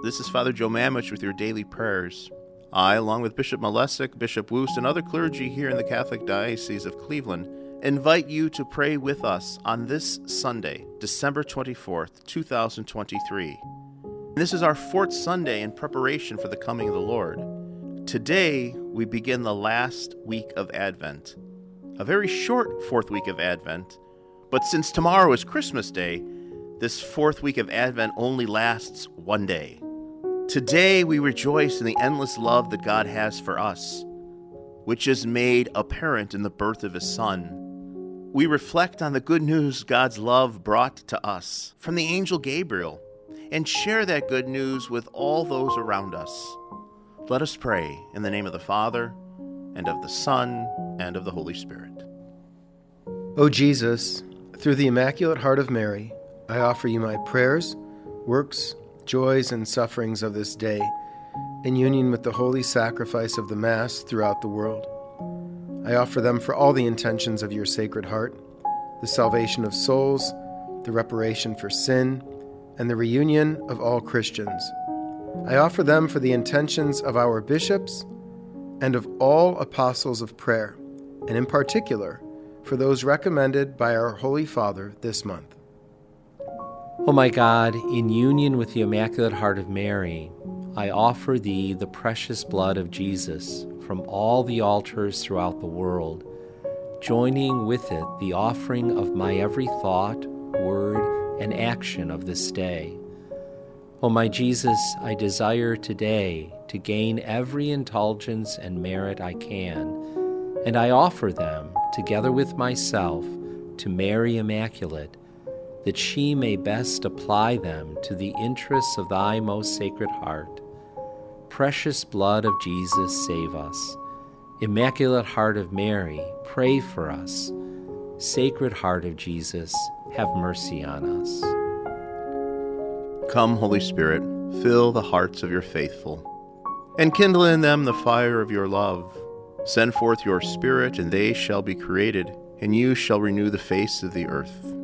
This is Father Joe Mamich with your daily prayers. I, along with Bishop Malesic, Bishop Woost, and other clergy here in the Catholic Diocese of Cleveland, invite you to pray with us on this Sunday, December 24th, 2023. This is our fourth Sunday in preparation for the coming of the Lord. Today, we begin the last week of Advent, a very short fourth week of Advent, but since tomorrow is Christmas Day, this fourth week of Advent only lasts one day. Today, we rejoice in the endless love that God has for us, which is made apparent in the birth of His Son. We reflect on the good news God's love brought to us from the angel Gabriel and share that good news with all those around us. Let us pray in the name of the Father, and of the Son, and of the Holy Spirit. O Jesus, through the Immaculate Heart of Mary, I offer you my prayers, works, joys and sufferings of this day, in union with the holy sacrifice of the Mass throughout the world. I offer them for all the intentions of your Sacred Heart, the salvation of souls, the reparation for sin, and the reunion of all Christians. I offer them for the intentions of our bishops and of all apostles of prayer, and in particular for those recommended by our Holy Father this month. O my God, in union with the Immaculate Heart of Mary, I offer thee the precious blood of Jesus from all the altars throughout the world, joining with it the offering of my every thought, word, and action of this day. O my Jesus, I desire today to gain every indulgence and merit I can, and I offer them, together with myself, to Mary Immaculate that she may best apply them to the interests of thy most sacred heart. Precious blood of Jesus, save us. Immaculate Heart of Mary, pray for us. Sacred Heart of Jesus, have mercy on us. Come, Holy Spirit, fill the hearts of your faithful, and kindle in them the fire of your love. Send forth your Spirit, and they shall be created, and you shall renew the face of the earth.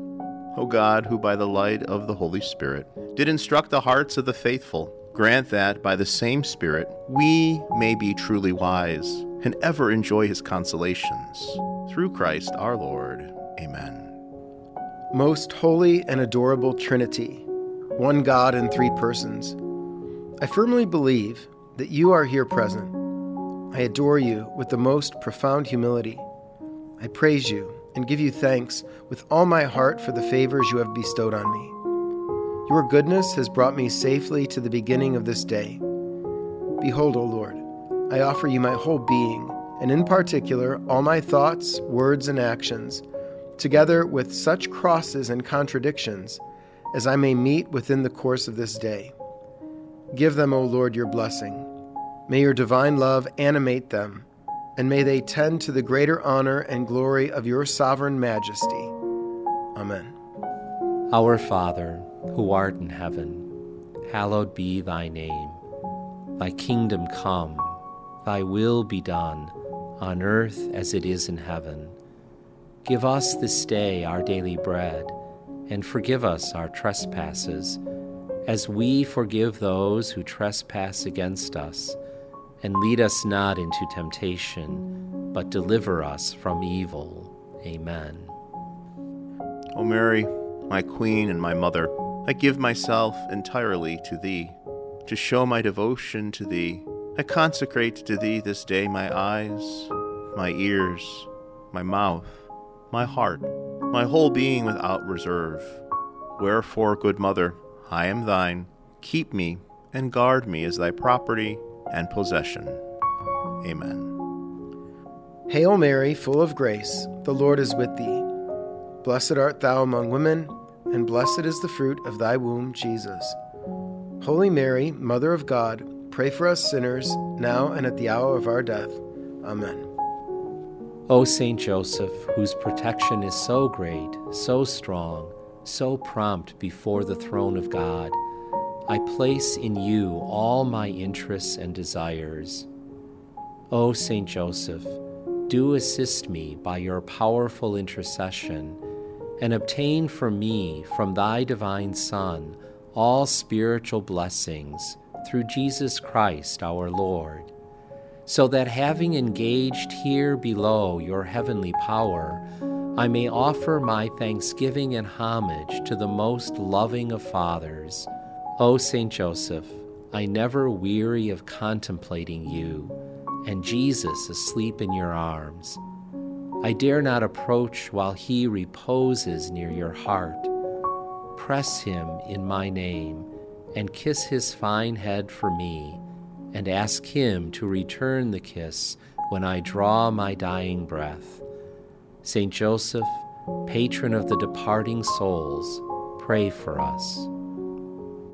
O God, who by the light of the Holy Spirit did instruct the hearts of the faithful, grant that by the same Spirit we may be truly wise and ever enjoy his consolations. Through Christ our Lord. Amen. Most holy and adorable Trinity, one God in three persons, I firmly believe that you are here present. I adore you with the most profound humility. I praise you and give you thanks with all my heart for the favors you have bestowed on me. Your goodness has brought me safely to the beginning of this day. Behold, O Lord, I offer you my whole being, and in particular all my thoughts, words, and actions, together with such crosses and contradictions as I may meet within the course of this day. Give them, O Lord, your blessing. May your divine love animate them and may they tend to the greater honor and glory of your sovereign majesty. Amen. Our Father, who art in heaven, hallowed be thy name. Thy kingdom come, thy will be done, on earth as it is in heaven. Give us this day our daily bread, and forgive us our trespasses, as we forgive those who trespass against us and lead us not into temptation, but deliver us from evil. Amen. O Mary, my Queen and my Mother, I give myself entirely to Thee. To show my devotion to Thee, I consecrate to Thee this day my eyes, my ears, my mouth, my heart, my whole being without reserve. Wherefore, good Mother, I am Thine. Keep me and guard me as Thy property and possession. Amen. Hail Mary, full of grace, the Lord is with thee. Blessed art thou among women, and blessed is the fruit of thy womb, Jesus. Holy Mary, Mother of God, pray for us sinners, now and at the hour of our death. Amen. O Saint Joseph, whose protection is so great, so strong, so prompt before the throne of God, I place in you all my interests and desires. O Saint Joseph, do assist me by your powerful intercession, and obtain for me from thy divine Son all spiritual blessings through Jesus Christ our Lord, so that having engaged here below your heavenly power, I may offer my thanksgiving and homage to the most loving of fathers. O Saint Joseph, I never weary of contemplating you and Jesus asleep in your arms. I dare not approach while he reposes near your heart. Press him in my name and kiss his fine head for me, and ask him to return the kiss when I draw my dying breath. Saint Joseph, patron of the departing souls, pray for us.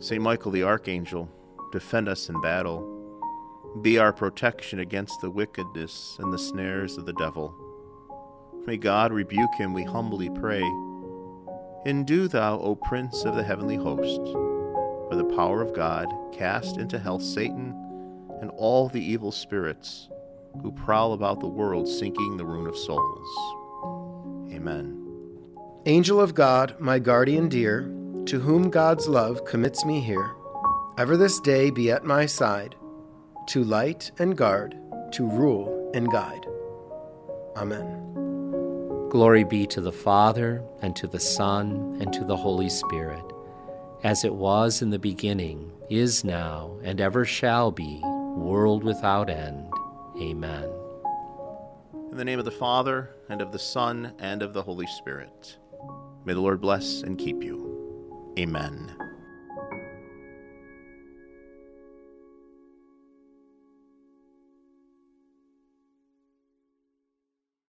Saint Michael the Archangel, defend us in battle. Be our protection against the wickedness and the snares of the devil. May God rebuke him, we humbly pray. And do thou, O Prince of the heavenly host, by the power of God, cast into hell Satan and all the evil spirits who prowl about the world seeking the ruin of souls. Amen. Angel of God, my guardian dear, to whom God's love commits me here, ever this day be at my side, to light and guard, to rule and guide. Amen. Glory be to the Father, and to the Son, and to the Holy Spirit, as it was in the beginning, is now, and ever shall be, world without end. Amen. In the name of the Father, and of the Son, and of the Holy Spirit. May the Lord bless and keep you. Amen.